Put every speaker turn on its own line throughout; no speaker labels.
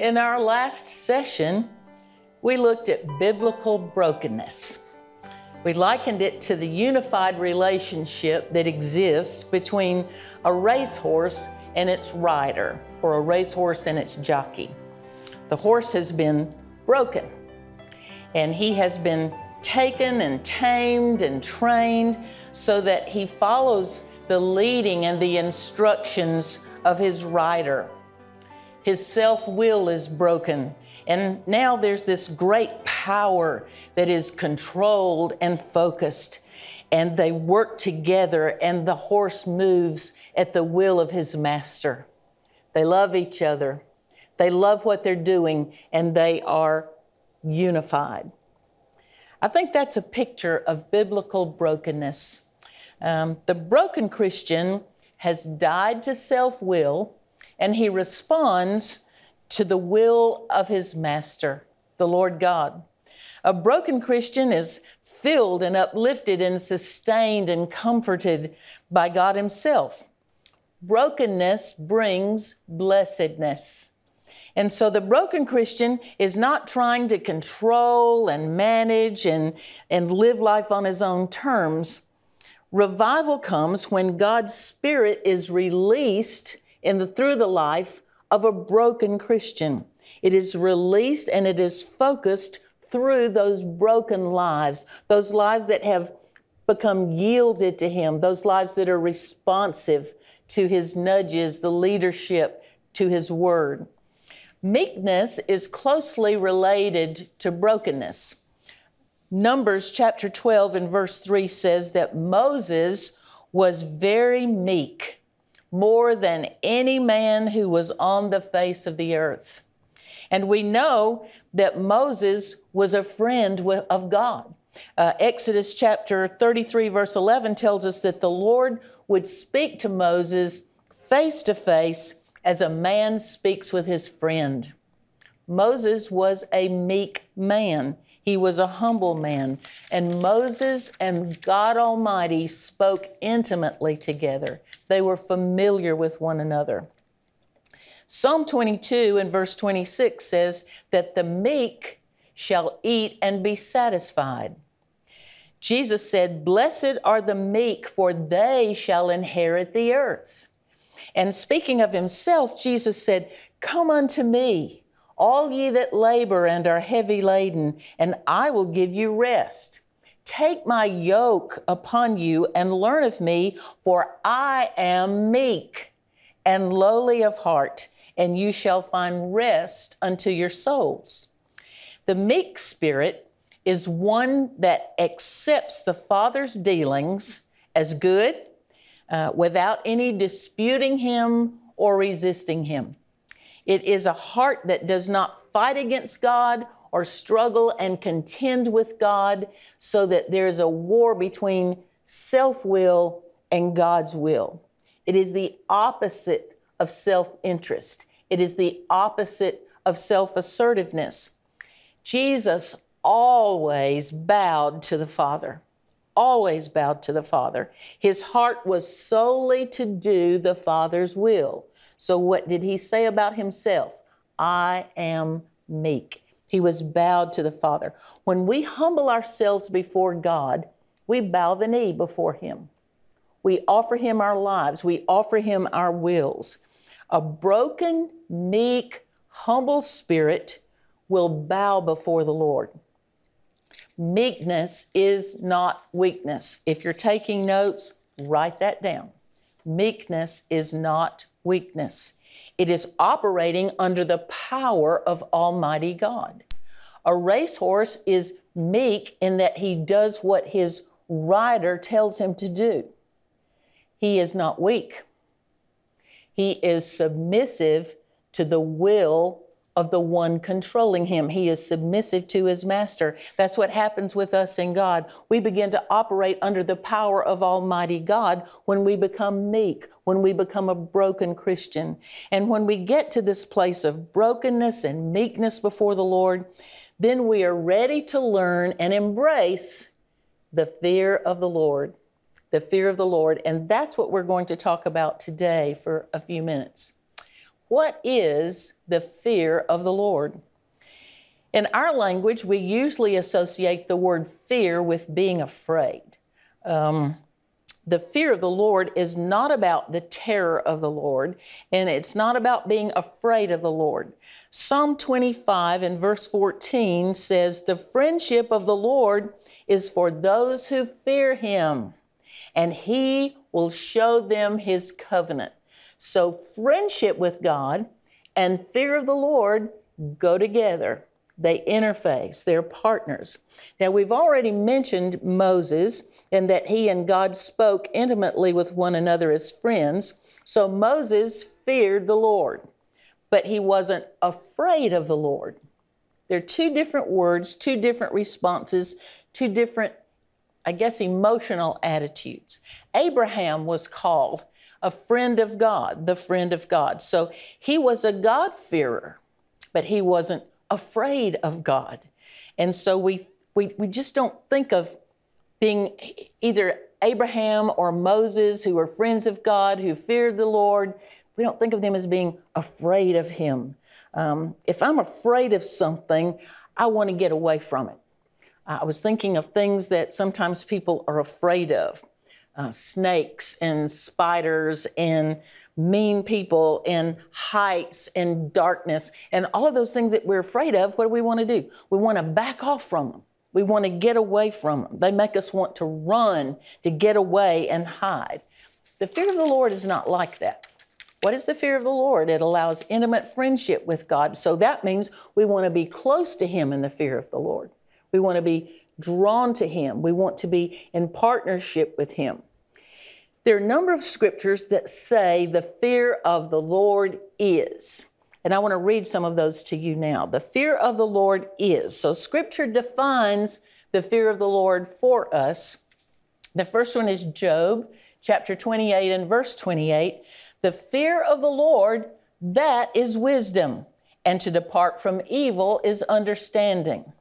In our last session, we looked at biblical brokenness. We likened it to the unified relationship that exists between a racehorse and its rider, or a racehorse and its jockey. The horse has been broken, and he has been taken and tamed and trained so that he follows the leading and the instructions of his rider. His self will is broken. And now there's this great power that is controlled and focused. And they work together, and the horse moves at the will of his master. They love each other, they love what they're doing, and they are unified. I think that's a picture of biblical brokenness. Um, the broken Christian has died to self will and he responds to the will of his master, the Lord God. A broken Christian is filled and uplifted and sustained and comforted by God Himself. Brokenness brings blessedness. And so the broken Christian is not trying to control and manage and, and live life on his own terms. Revival comes when God's Spirit is released in the, through the life of a broken Christian. It is released and it is focused through those broken lives, those lives that have become yielded to Him, those lives that are responsive to His nudges, the leadership, to His word. Meekness is closely related to brokenness. Numbers chapter 12 and verse 3 says that Moses was very meek more than any man who was on the face of the earth. And we know that Moses was a friend of God. Uh, Exodus chapter 33, verse 11 tells us that the Lord would speak to Moses face to face as a man speaks with his friend. Moses was a meek man. He was a humble man. And Moses and God Almighty spoke intimately together. They were familiar with one another. Psalm 22 and verse 26 says that the meek shall eat and be satisfied. Jesus said, Blessed are the meek, for they shall inherit the earth. And speaking of himself, Jesus said, Come unto me, all ye that labor and are heavy laden, and I will give you rest. Take my yoke upon you and learn of me, for I am meek and lowly of heart, and you shall find rest unto your souls. The meek spirit is one that accepts the Father's dealings as good uh, without any disputing Him or resisting Him. It is a heart that does not fight against God or struggle and contend with God so that there's a war between self will and God's will. It is the opposite of self interest, it is the opposite of self assertiveness. Jesus always bowed to the Father, always bowed to the Father. His heart was solely to do the Father's will. So, what did he say about himself? I am meek. He was bowed to the Father. When we humble ourselves before God, we bow the knee before Him. We offer Him our lives, we offer Him our wills. A broken, meek, humble spirit will bow before the Lord. Meekness is not weakness. If you're taking notes, write that down. Meekness is not weakness. It is operating under the power of Almighty God. A racehorse is meek in that he does what his rider tells him to do. He is not weak. He is submissive to the will of the one controlling him. He is submissive to his master. That's what happens with us in God. We begin to operate under the power of Almighty God when we become meek, when we become a broken Christian. And when we get to this place of brokenness and meekness before the Lord, then we are ready to learn and embrace the fear of the Lord. The fear of the Lord. And that's what we're going to talk about today for a few minutes. What is the fear of the Lord? In our language, we usually associate the word fear with being afraid. Um, the fear of the Lord is not about the terror of the Lord, and it's not about being afraid of the Lord. Psalm 25 and verse 14 says, The friendship of the Lord is for those who fear him, and he will show them his covenant. So, friendship with God and fear of the Lord go together. They interface, they're partners. Now, we've already mentioned Moses and that he and God spoke intimately with one another as friends. So, Moses feared the Lord, but he wasn't afraid of the Lord. They're two different words, two different responses, two different, I guess, emotional attitudes. Abraham was called a friend of God, the friend of God. So he was a God-fearer, but he wasn't afraid of God. And so we, we, we just don't think of being either Abraham or Moses, who were friends of God, who feared the Lord. We don't think of them as being afraid of Him. Um, if I'm afraid of something, I want to get away from it. I was thinking of things that sometimes people are afraid of uh, snakes and spiders and mean people and heights and darkness and all of those things that we're afraid of, what do we want to do? We want to back off from them. We want to get away from them. They make us want to run, to get away and hide. The fear of the Lord is not like that. What is the fear of the Lord? It allows intimate friendship with God. So that means we want to be close to Him in the fear of the Lord. We want to be drawn to Him. We want to be in partnership with Him. There are a number of scriptures that say the fear of the Lord is. And I want to read some of those to you now. The fear of the Lord is. So scripture defines the fear of the Lord for us. The first one is Job chapter 28 and verse 28. The fear of the Lord, that is wisdom, and to depart from evil is understanding.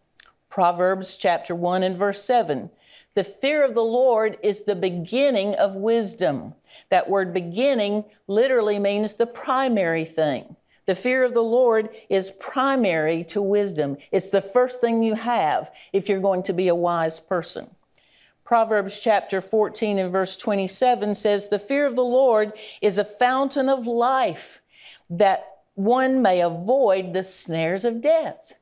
Proverbs chapter 1 and verse 7. The fear of the Lord is the beginning of wisdom. That word beginning literally means the primary thing. The fear of the Lord is primary to wisdom. It's the first thing you have if you're going to be a wise person. Proverbs chapter 14 and verse 27 says, The fear of the Lord is a fountain of life that one may avoid the snares of death.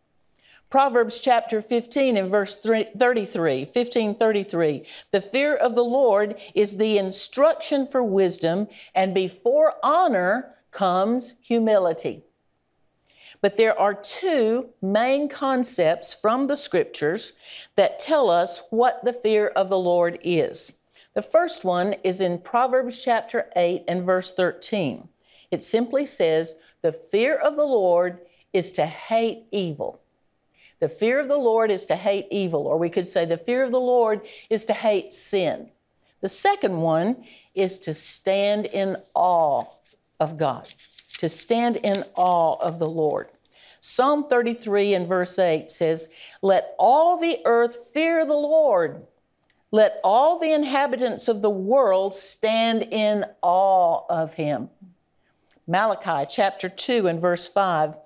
Proverbs chapter 15 and verse 33, 15 33. The fear of the Lord is the instruction for wisdom, and before honor comes humility. But there are two main concepts from the scriptures that tell us what the fear of the Lord is. The first one is in Proverbs chapter 8 and verse 13. It simply says, The fear of the Lord is to hate evil. The fear of the Lord is to hate evil, or we could say the fear of the Lord is to hate sin. The second one is to stand in awe of God, to stand in awe of the Lord. Psalm 33 and verse 8 says, Let all the earth fear the Lord. Let all the inhabitants of the world stand in awe of him. Malachi chapter 2 and verse 5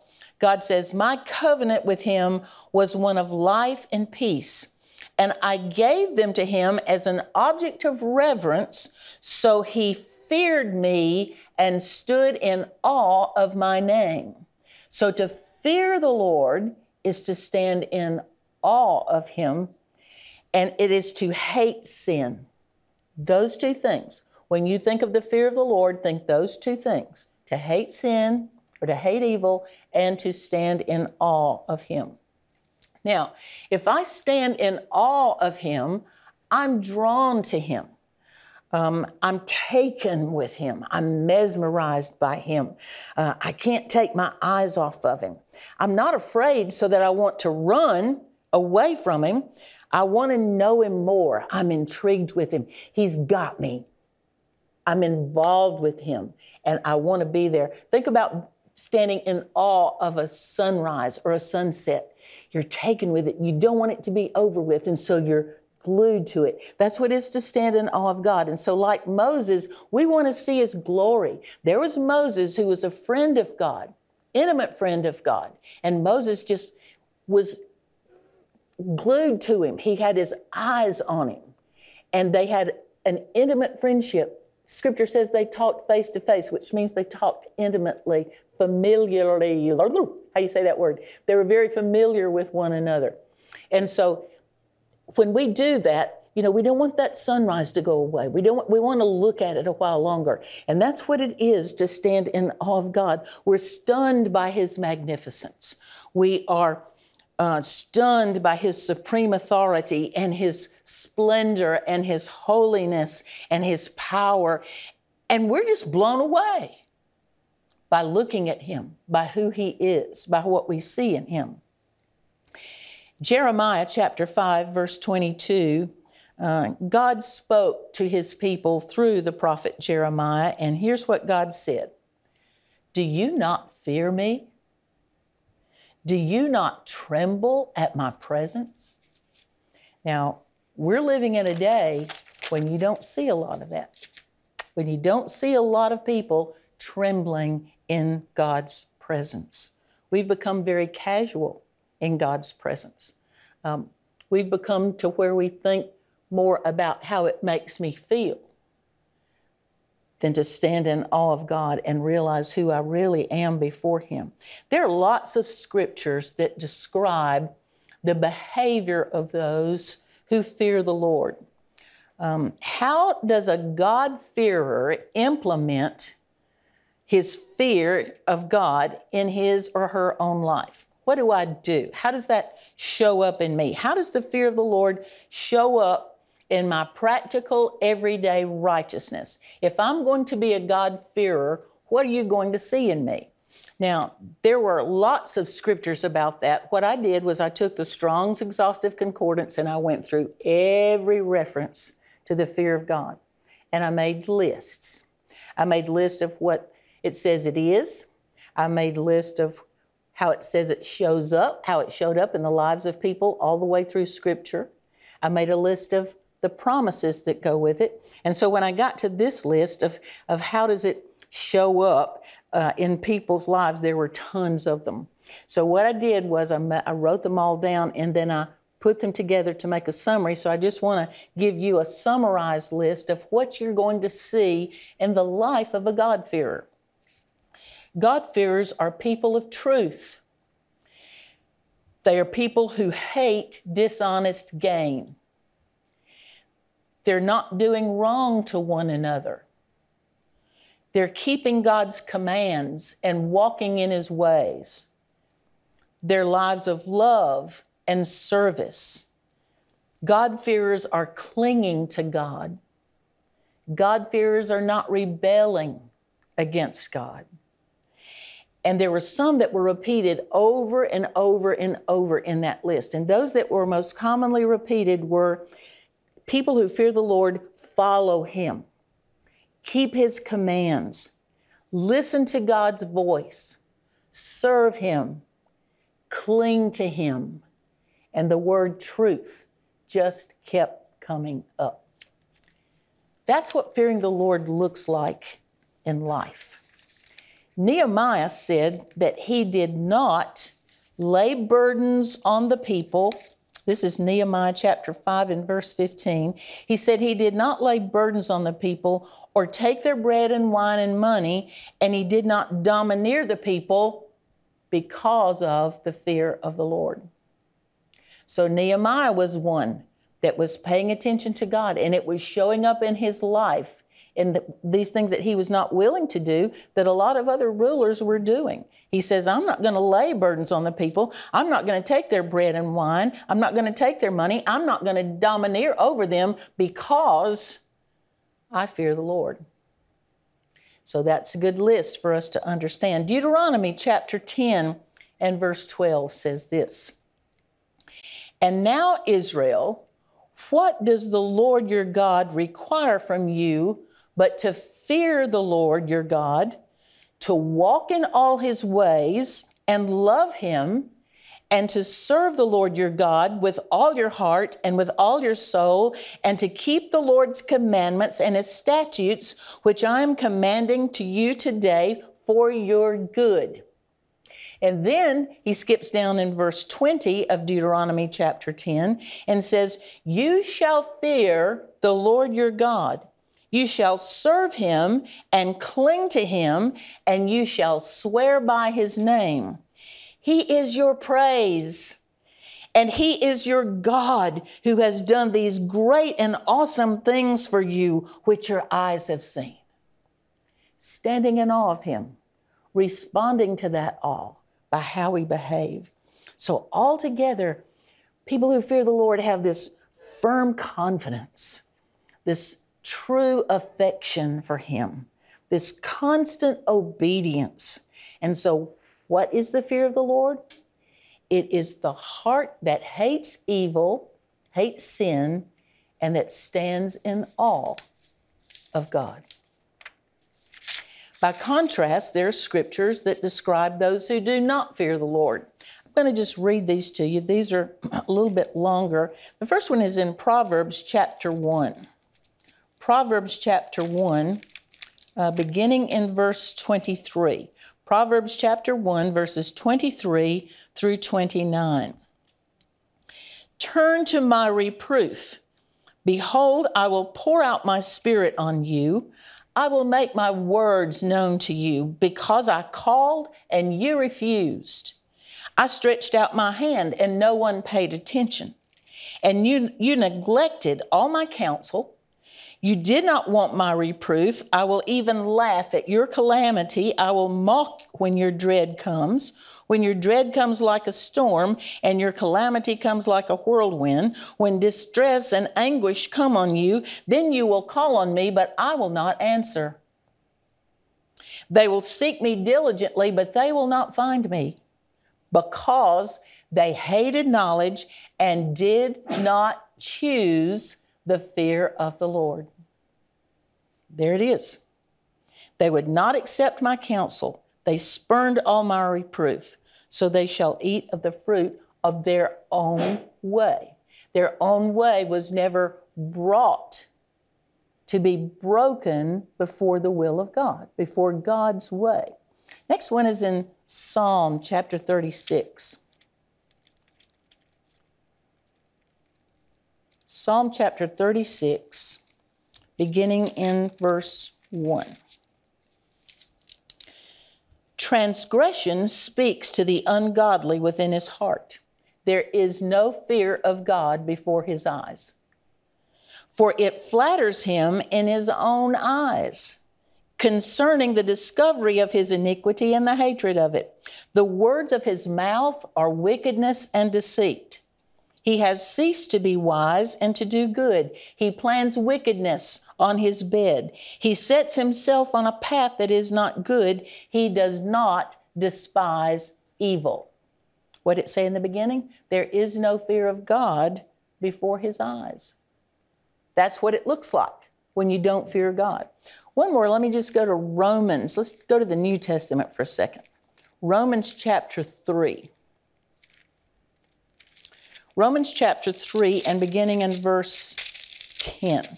God says, My covenant with him was one of life and peace, and I gave them to him as an object of reverence, so he feared me and stood in awe of my name. So to fear the Lord is to stand in awe of him, and it is to hate sin. Those two things. When you think of the fear of the Lord, think those two things to hate sin or to hate evil and to stand in awe of Him. Now, if I stand in awe of Him, I'm drawn to Him. Um, I'm taken with him. I'm mesmerized by him. Uh, I can't take my eyes off of him. I'm not afraid so that I want to run away from him. I want to know him more. I'm intrigued with him. He's got me. I'm involved with him and I want to be there. Think about standing in awe of a sunrise or a sunset. You're taken with it. You don't want it to be over with, and so you're glued to it. That's what it is to stand in awe of God. And so, like Moses, we want to see his glory. There was Moses who was a friend of God, intimate friend of God. And Moses just was glued to him. He had his eyes on him. And they had an intimate friendship. Scripture says they talked face to face, which means they talked intimately, familiarly. How you say that word? They were very familiar with one another. And so when we do that, you know, we don't want that sunrise to go away. We don't. We want to look at it a while longer, and that's what it is to stand in awe of God. We're stunned by His magnificence. We are uh, stunned by His supreme authority and His splendor and His holiness and His power, and we're just blown away by looking at Him, by who He is, by what we see in Him. Jeremiah chapter 5, verse 22, uh, God spoke to his people through the prophet Jeremiah, and here's what God said Do you not fear me? Do you not tremble at my presence? Now, we're living in a day when you don't see a lot of that, when you don't see a lot of people trembling in God's presence. We've become very casual in God's presence. Um, we've become to where we think more about how it makes me feel than to stand in awe of God and realize who I really am before Him. There are lots of scriptures that describe the behavior of those who fear the Lord. Um, how does a God-fearer implement his fear of God in his or her own life? What do I do? How does that show up in me? How does the fear of the Lord show up in my practical, everyday righteousness? If I'm going to be a God-fearer, what are you going to see in me? Now, there were lots of scriptures about that. What I did was I took the Strong's Exhaustive Concordance and I went through every reference to the fear of God. And I made lists. I made lists of what it says it is. I made a list of how it says it shows up, how it showed up in the lives of people all the way through Scripture. I made a list of the promises that go with it. And so when I got to this list of, of how does it show up uh, in people's lives, there were tons of them. So what I did was I, I wrote them all down and then I put them together to make a summary. So I just want to give you a summarized list of what you're going to see in the life of a God-fearer. God-fearers are people of truth. They are people who hate dishonest gain. They're not doing wrong to one another. They're keeping God's commands and walking in His ways. Their lives of love and service. God-fearers are clinging to God. God-fearers are not rebelling against God. And there were some that were repeated over and over and over in that list. And those that were most commonly repeated were people who fear the Lord follow him, keep his commands, listen to God's voice, serve him, cling to him. And the word truth just kept coming up. That's what fearing the Lord looks like in life. Nehemiah said that he did not lay burdens on the people. This is Nehemiah chapter 5 and verse 15. He said he did not lay burdens on the people or take their bread and wine and money, and he did not domineer the people because of the fear of the Lord. So Nehemiah was one that was paying attention to God, and it was showing up in his life and the, these things that he was not willing to do that a lot of other rulers were doing. He says, I'm not going to lay burdens on the people. I'm not going to take their bread and wine. I'm not going to take their money. I'm not going to domineer over them because I fear the Lord. So that's a good list for us to understand. Deuteronomy chapter 10 and verse 12 says this And now, Israel, what does the Lord your God require from you but to fear the Lord your God, to walk in all his ways and love him, and to serve the Lord your God with all your heart and with all your soul, and to keep the Lord's commandments and his statutes, which I am commanding to you today for your good. And then he skips down in verse 20 of Deuteronomy chapter 10 and says, You shall fear the Lord your God. You shall serve him and cling to him, and you shall swear by his name. He is your praise. And He is your God who has done these great and awesome things for you, which your eyes have seen. Standing in awe of Him, responding to that awe by how we behave. So, altogether, people who fear the Lord have this firm confidence, this true affection for Him, this constant obedience. And so, what is the fear of the Lord? It is the heart that hates evil, hates sin, and that stands in awe of God. By contrast, there are scriptures that describe those who do not fear the Lord. I'm going to just read these to you. These are a little bit longer. The first one is in Proverbs chapter 1. Proverbs chapter 1, uh, beginning in verse 23. Proverbs chapter 1, verses 23 through 29. Turn to my reproof. Behold, I will pour out my spirit on you. I will make my words known to you because I called and you refused. I stretched out my hand and no one paid attention. And you, you neglected all my counsel you did not want my reproof. I will even laugh at your calamity. I will mock when your dread comes. When your dread comes like a storm and your calamity comes like a whirlwind, when distress and anguish come on you, then you will call on me, but I will not answer. They will seek me diligently, but they will not find me because they hated knowledge and did not choose the fear of the Lord. There it is. They would not accept my counsel. They spurned all my reproof. So they shall eat of the fruit of their own way. Their own way was never brought to be broken before the will of God, before God's way. Next one is in Psalm chapter 36. Psalm chapter 36, beginning in verse 1. Transgression speaks to the ungodly within his heart. There is no fear of God before his eyes, for it flatters him in his own eyes concerning the discovery of his iniquity and the hatred of it. The words of his mouth are wickedness and deceit. He has ceased to be wise and to do good. He plans wickedness on his bed. He sets himself on a path that is not good. He does not despise evil. What did it say in the beginning? There is no fear of God before his eyes. That's what it looks like when you don't fear God. One more, let me just go to Romans. Let's go to the New Testament for a second. Romans chapter 3. Romans chapter 3 and beginning in verse 10.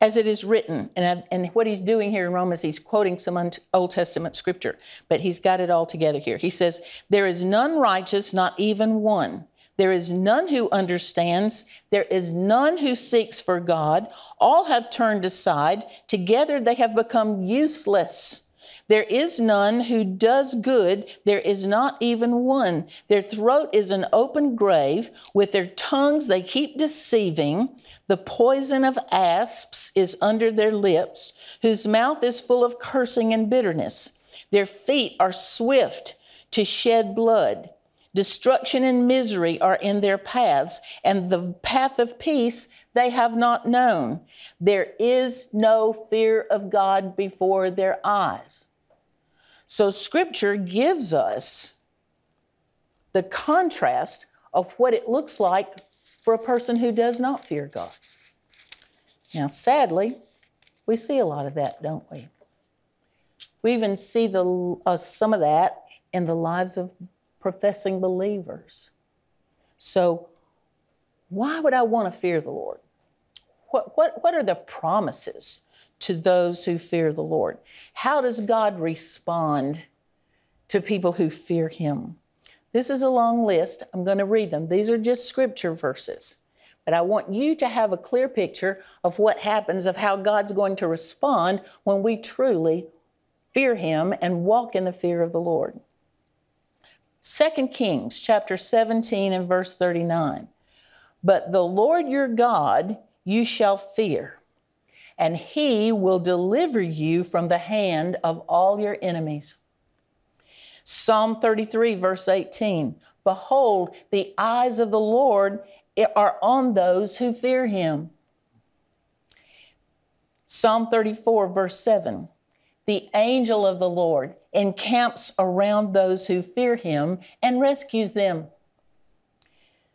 As it is written, and, and what he's doing here in Romans, he's quoting some Old Testament scripture, but he's got it all together here. He says, There is none righteous, not even one. There is none who understands. There is none who seeks for God. All have turned aside. Together they have become useless. There is none who does good, there is not even one. Their throat is an open grave, with their tongues they keep deceiving. The poison of asps is under their lips, whose mouth is full of cursing and bitterness. Their feet are swift to shed blood. Destruction and misery are in their paths, and the path of peace they have not known. There is no fear of God before their eyes. So, Scripture gives us the contrast of what it looks like for a person who does not fear God. Now, sadly, we see a lot of that, don't we? We even see the, uh, some of that in the lives of professing believers. So, why would I want to fear the Lord? What, what, what are the promises to those who fear the Lord? How does God respond to people who fear Him? This is a long list. I'm going to read them. These are just scripture verses. But I want you to have a clear picture of what happens, of how God's going to respond when we truly fear Him and walk in the fear of the Lord. 2 Kings chapter 17 and verse 39. But the Lord your God you shall fear, and he will deliver you from the hand of all your enemies. Psalm 33, verse 18 Behold, the eyes of the Lord are on those who fear him. Psalm 34, verse 7 The angel of the Lord encamps around those who fear him and rescues them.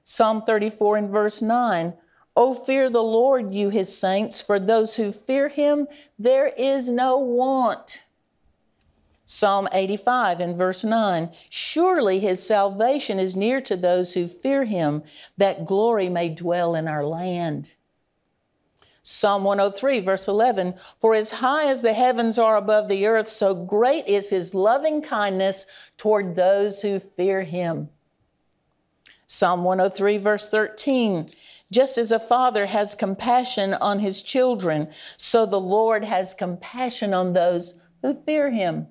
Psalm 34 and verse 9 O fear the Lord, you his saints, for those who fear him, there is no want. Psalm 85 and verse 9 Surely his salvation is near to those who fear him, that glory may dwell in our land. Psalm 103, verse 11 For as high as the heavens are above the earth, so great is his loving kindness toward those who fear him. Psalm 103, verse 13 Just as a father has compassion on his children, so the Lord has compassion on those who fear him.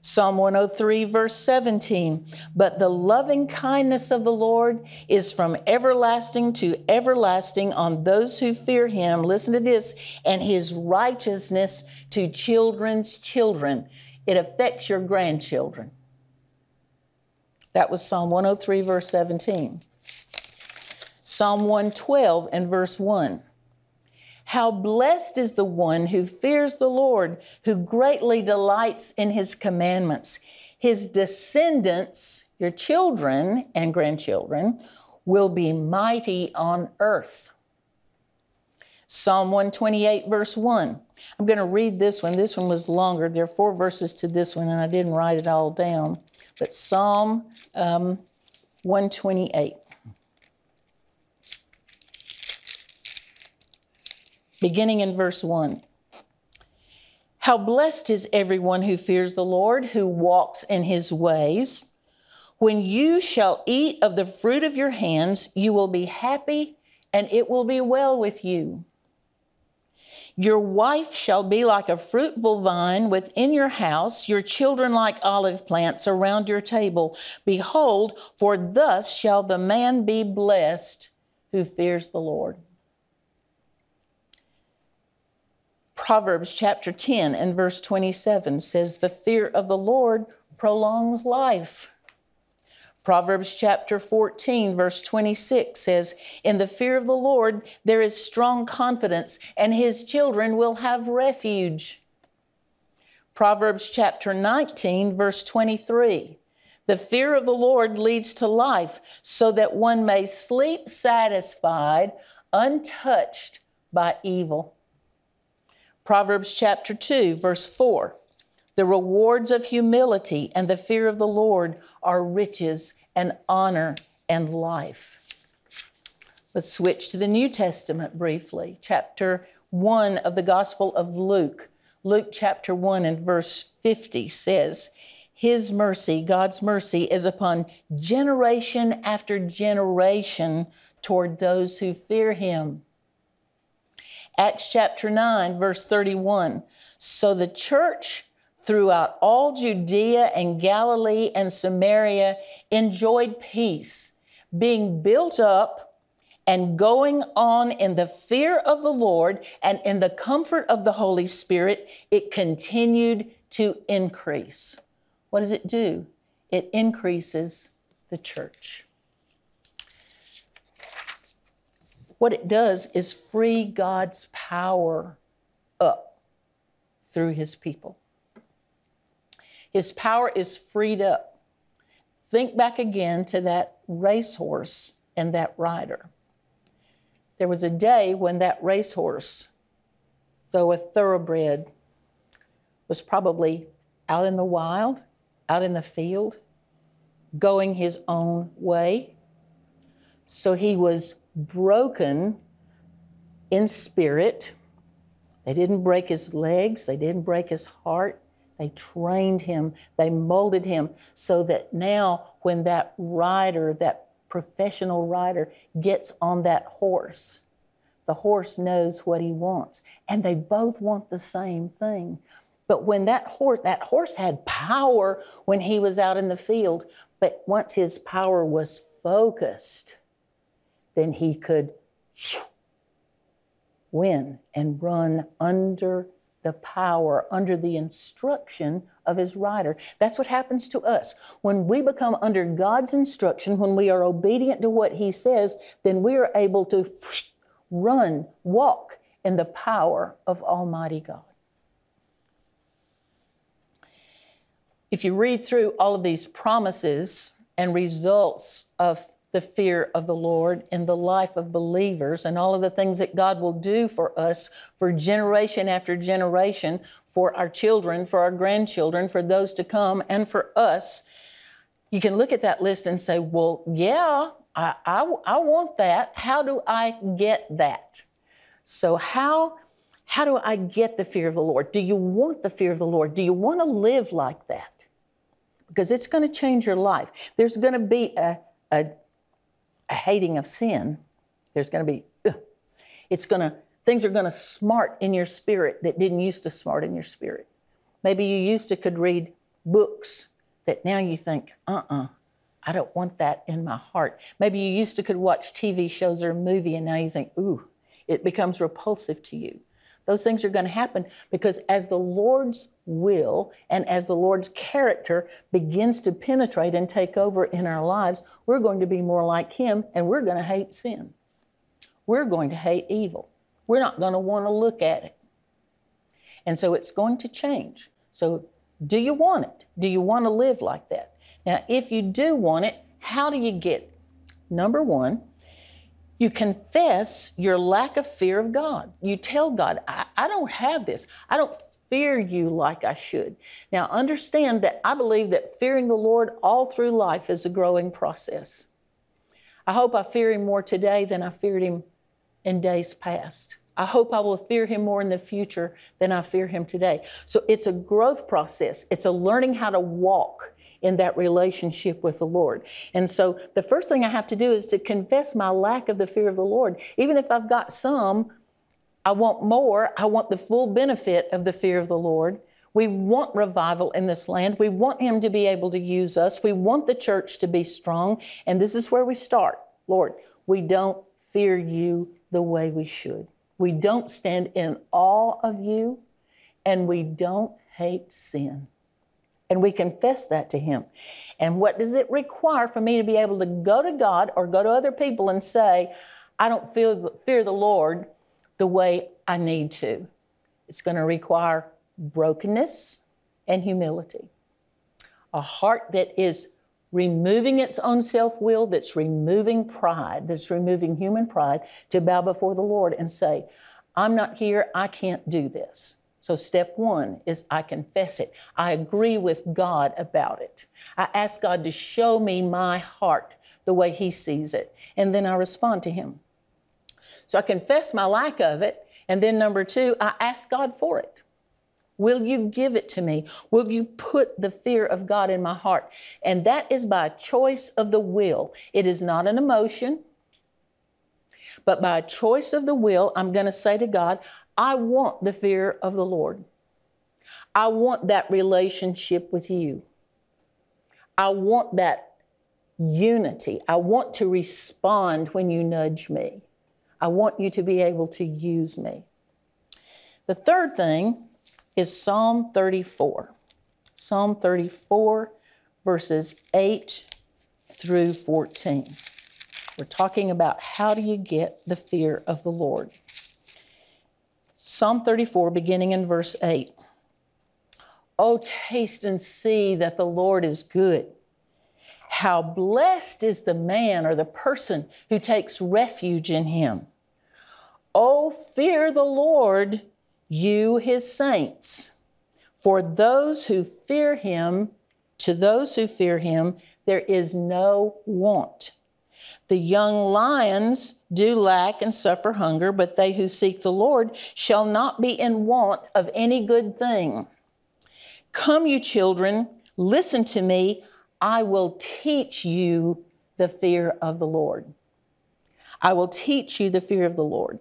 Psalm 103, verse 17. But the loving kindness of the Lord is from everlasting to everlasting on those who fear him. Listen to this, and his righteousness to children's children. It affects your grandchildren. That was Psalm 103, verse 17. Psalm 112 and verse 1. How blessed is the one who fears the Lord, who greatly delights in his commandments. His descendants, your children and grandchildren, will be mighty on earth. Psalm 128, verse 1. I'm going to read this one. This one was longer. There are four verses to this one, and I didn't write it all down. But Psalm um, 128. Beginning in verse 1. How blessed is everyone who fears the Lord, who walks in his ways. When you shall eat of the fruit of your hands, you will be happy, and it will be well with you. Your wife shall be like a fruitful vine within your house, your children like olive plants around your table. Behold, for thus shall the man be blessed who fears the Lord. Proverbs chapter 10 and verse 27 says, The fear of the Lord prolongs life. Proverbs chapter 14, verse 26 says, In the fear of the Lord there is strong confidence, and his children will have refuge. Proverbs chapter 19, verse 23. The fear of the Lord leads to life, so that one may sleep satisfied, untouched by evil. Proverbs chapter 2, verse 4. The rewards of humility and the fear of the Lord are riches and honor and life. Let's switch to the New Testament briefly. Chapter 1 of the Gospel of Luke. Luke chapter 1 and verse 50 says, His mercy, God's mercy, is upon generation after generation toward those who fear Him. Acts chapter 9, verse 31. So the church throughout all Judea and Galilee and Samaria enjoyed peace, being built up and going on in the fear of the Lord and in the comfort of the Holy Spirit, it continued to increase. What does it do? It increases the church. What it does is free God's power up through his people. His power is freed up. Think back again to that racehorse and that rider. There was a day when that racehorse, though a thoroughbred, was probably out in the wild out in the field, going his own way. So he was broken in spirit. They didn't break his legs, they didn't break his heart. They trained him, they molded him so that now, when that rider, that professional rider, gets on that horse, the horse knows what he wants. And they both want the same thing. But when that horse, that horse had power when he was out in the field, but once his power was focused, then he could win and run under the power, under the instruction of his rider. That's what happens to us. When we become under God's instruction, when we are obedient to what he says, then we are able to run, walk in the power of Almighty God. If you read through all of these promises and results of the fear of the Lord in the life of believers and all of the things that God will do for us for generation after generation, for our children, for our grandchildren, for those to come, and for us, you can look at that list and say, Well, yeah, I, I, I want that. How do I get that? So, how, how do I get the fear of the Lord? Do you want the fear of the Lord? Do you want to live like that? Because it's going to change your life. There's going to be a, a, a hating of sin. There's going to be, ugh. it's going to, things are going to smart in your spirit that didn't used to smart in your spirit. Maybe you used to could read books that now you think, uh uh-uh, uh I don't want that in my heart. Maybe you used to could watch TV shows or a movie and now you think, ooh, it becomes repulsive to you. Those things are going to happen because as the Lord's will and as the Lord's character begins to penetrate and take over in our lives, we're going to be more like Him and we're going to hate sin. We're going to hate evil. We're not going to want to look at it. And so it's going to change. So, do you want it? Do you want to live like that? Now, if you do want it, how do you get it? Number one, you confess your lack of fear of God. You tell God, I, I, don't have this. I don't fear you like I should. Now, understand that I believe that fearing the Lord all through life is a growing process. I hope I fear Him more today than I feared Him in days past. I hope I will fear Him more in the future than I fear Him today. So it's a growth process, it's a learning how to walk in that relationship with the Lord. And so the first thing I have to do is to confess my lack of the fear of the Lord. Even if I've got some, I want more. I want the full benefit of the fear of the Lord. We want revival in this land. We want Him to be able to use us. We want the church to be strong. And this is where we start. Lord, we don't fear you the way we should. We don't stand in awe of you, and we don't hate sin and we confess that to Him. And what does it require for me to be able to go to God or go to other people and say, I don't feel, fear the Lord the way I need to? It's going to require brokenness and humility. A heart that is removing its own self will, that's removing pride, that's removing human pride, to bow before the Lord and say, I'm not here, I can't do this. So, step one is I confess it. I agree with God about it. I ask God to show me my heart the way He sees it, and then I respond to Him. So, I confess my lack of it, and then number two, I ask God for it. Will you give it to me? Will you put the fear of God in my heart? And that is by choice of the will. It is not an emotion, but by choice of the will, I'm going to say to God, I want the fear of the Lord. I want that relationship with you. I want that unity. I want to respond when you nudge me. I want you to be able to use me. The third thing is Psalm 34. Psalm 34, verses 8 through 14. We're talking about how do you get the fear of the Lord. Psalm 34, beginning in verse 8. Oh, taste and see that the Lord is good. How blessed is the man or the person who takes refuge in him. Oh, fear the Lord, you his saints, for those who fear him To those who fear him, there is no want. The young lions do lack and suffer hunger, but they who seek the Lord shall not be in want of any good thing. Come, you children, listen to me. I will teach you the fear of the Lord. I will teach you the fear of the Lord.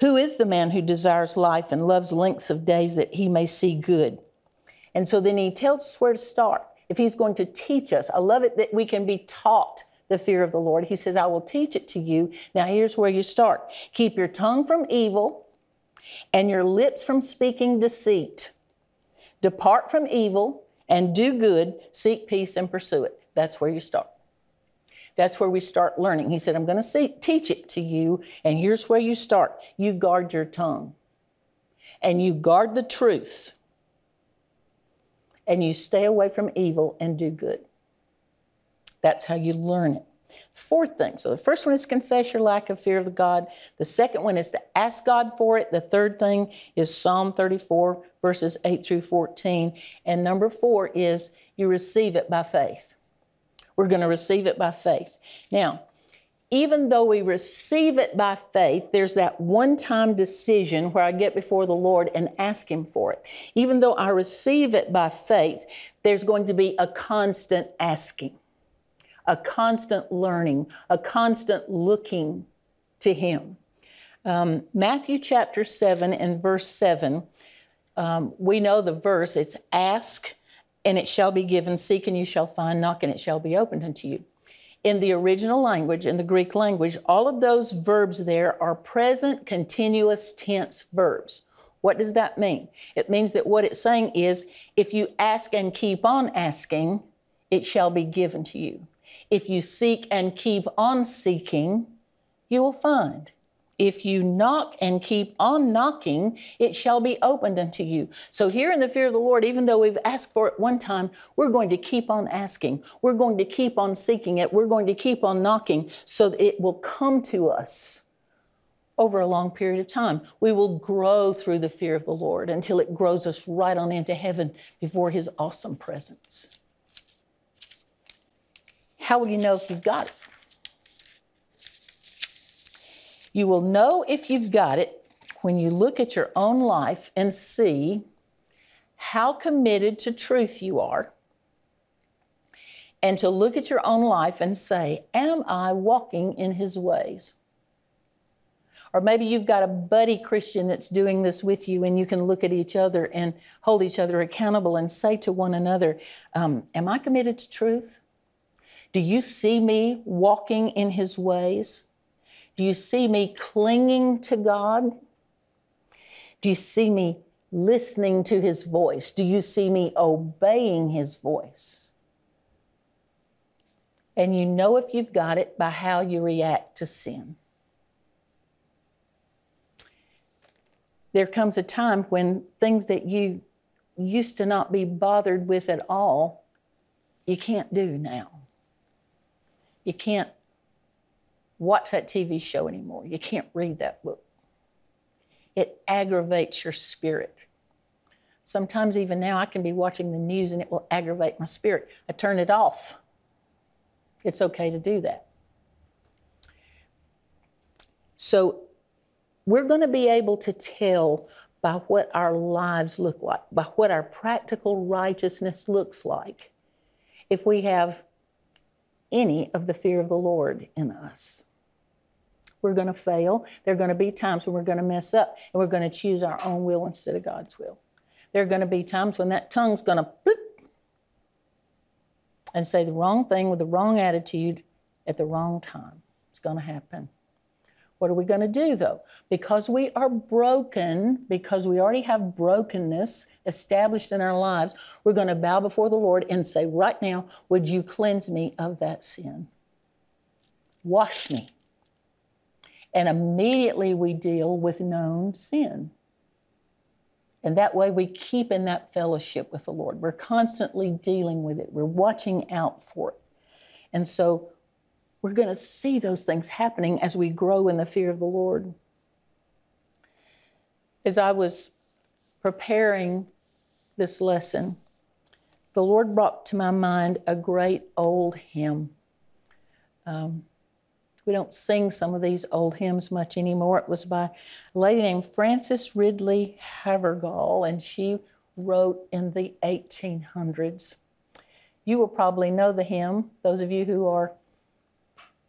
Who is the man who desires life and loves lengths of days that he may see good? And so then he tells us where to start. If he's going to teach us, I love it that we can be taught the fear of the Lord. He says, I will teach it to you. Now, here's where you start keep your tongue from evil and your lips from speaking deceit. Depart from evil and do good, seek peace and pursue it. That's where you start. That's where we start learning. He said, I'm going to teach it to you, and here's where you start. You guard your tongue, and you guard the truth, and you stay away from evil and do good. That's how you learn it. Fourth thing. So the first one is confess your lack of fear of God. The second one is to ask God for it. The third thing is Psalm 34, verses 8 through 14. And number four is you receive it by faith. We're going to receive it by faith. Now, even though we receive it by faith, there's that one time decision where I get before the Lord and ask Him for it. Even though I receive it by faith, there's going to be a constant asking a constant learning, a constant looking to Him. Um, Matthew chapter 7 and verse 7, um, we know the verse, it's ask and it shall be given, seek and you shall find, knock and it shall be opened unto you. In the original language, in the Greek language, all of those verbs there are present continuous tense verbs. What does that mean? It means that what it's saying is if you ask and keep on asking, it shall be given to you. If you seek and keep on seeking, you will find. If you knock and keep on knocking, it shall be opened unto you. So, here in the fear of the Lord, even though we've asked for it one time, we're going to keep on asking. We're going to keep on seeking it. We're going to keep on knocking so that it will come to us over a long period of time. We will grow through the fear of the Lord until it grows us right on into heaven before His awesome presence. How will you know if you've got it? You will know if you've got it when you look at your own life and see how committed to truth you are, and to look at your own life and say, Am I walking in His ways? Or maybe you've got a buddy Christian that's doing this with you, and you can look at each other and hold each other accountable and say to one another, um, Am I committed to truth? Do you see me walking in His ways? Do you see me clinging to God? Do you see me listening to His voice? Do you see me obeying His voice? And you know if you've got it by how you react to sin. There comes a time when things that you used to not be bothered with at all, you can't do now. You can't watch that TV show anymore. You can't read that book. It aggravates your spirit. Sometimes, even now, I can be watching the news and it will aggravate my spirit. I turn it off. It's okay to do that. So, we're going to be able to tell by what our lives look like, by what our practical righteousness looks like, if we have any of the fear of the Lord in us. We're going to fail. There are going to be times when we're going to mess up and we're going to choose our own will instead of God's will. There are going to be times when that tongue's going to and say the wrong thing with the wrong attitude at the wrong time. It's going to happen. What are we going to do though? Because we are broken, because we already have brokenness established in our lives, we're going to bow before the Lord and say, Right now, would you cleanse me of that sin? Wash me. And immediately we deal with known sin. And that way we keep in that fellowship with the Lord. We're constantly dealing with it, we're watching out for it. And so we're going to see those things happening as we grow in the fear of the Lord. As I was preparing this lesson, the Lord brought to my mind a great old hymn. Um, we don't sing some of these old hymns much anymore. It was by a lady named Frances Ridley Havergal, and she wrote in the 1800s. You will probably know the hymn, those of you who are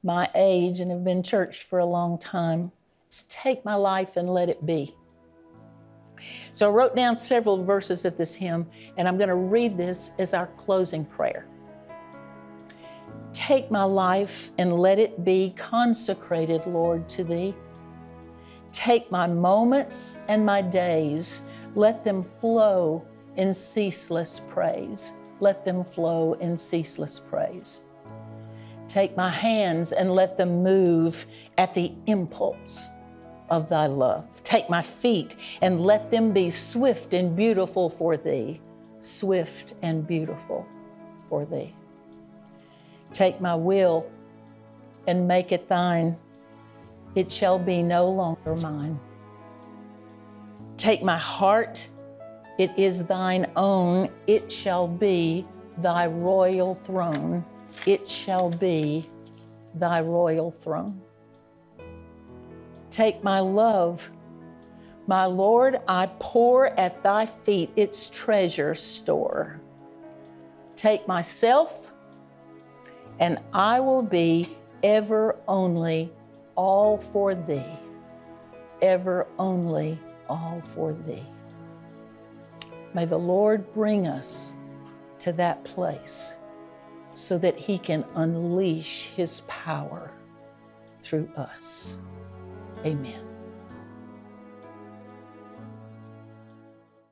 my age and have been churched for a long time. It's Take My Life and Let It Be. So I wrote down several verses of this hymn, and I'm going to read this as our closing prayer. Take my life and let it be consecrated, Lord, to Thee. Take my moments and my days, let them flow in ceaseless praise. Let them flow in ceaseless praise. Take my hands and let them move at the impulse of thy love. Take my feet and let them be swift and beautiful for thee, swift and beautiful for thee. Take my will and make it thine. It shall be no longer mine. Take my heart, it is thine own. It shall be thy royal throne. It shall be thy royal throne. Take my love. My Lord, I pour at thy feet its treasure store. Take myself and I will be ever only all for thee, ever only all for thee. May the Lord bring us to that place so that he can unleash his power through us. Amen.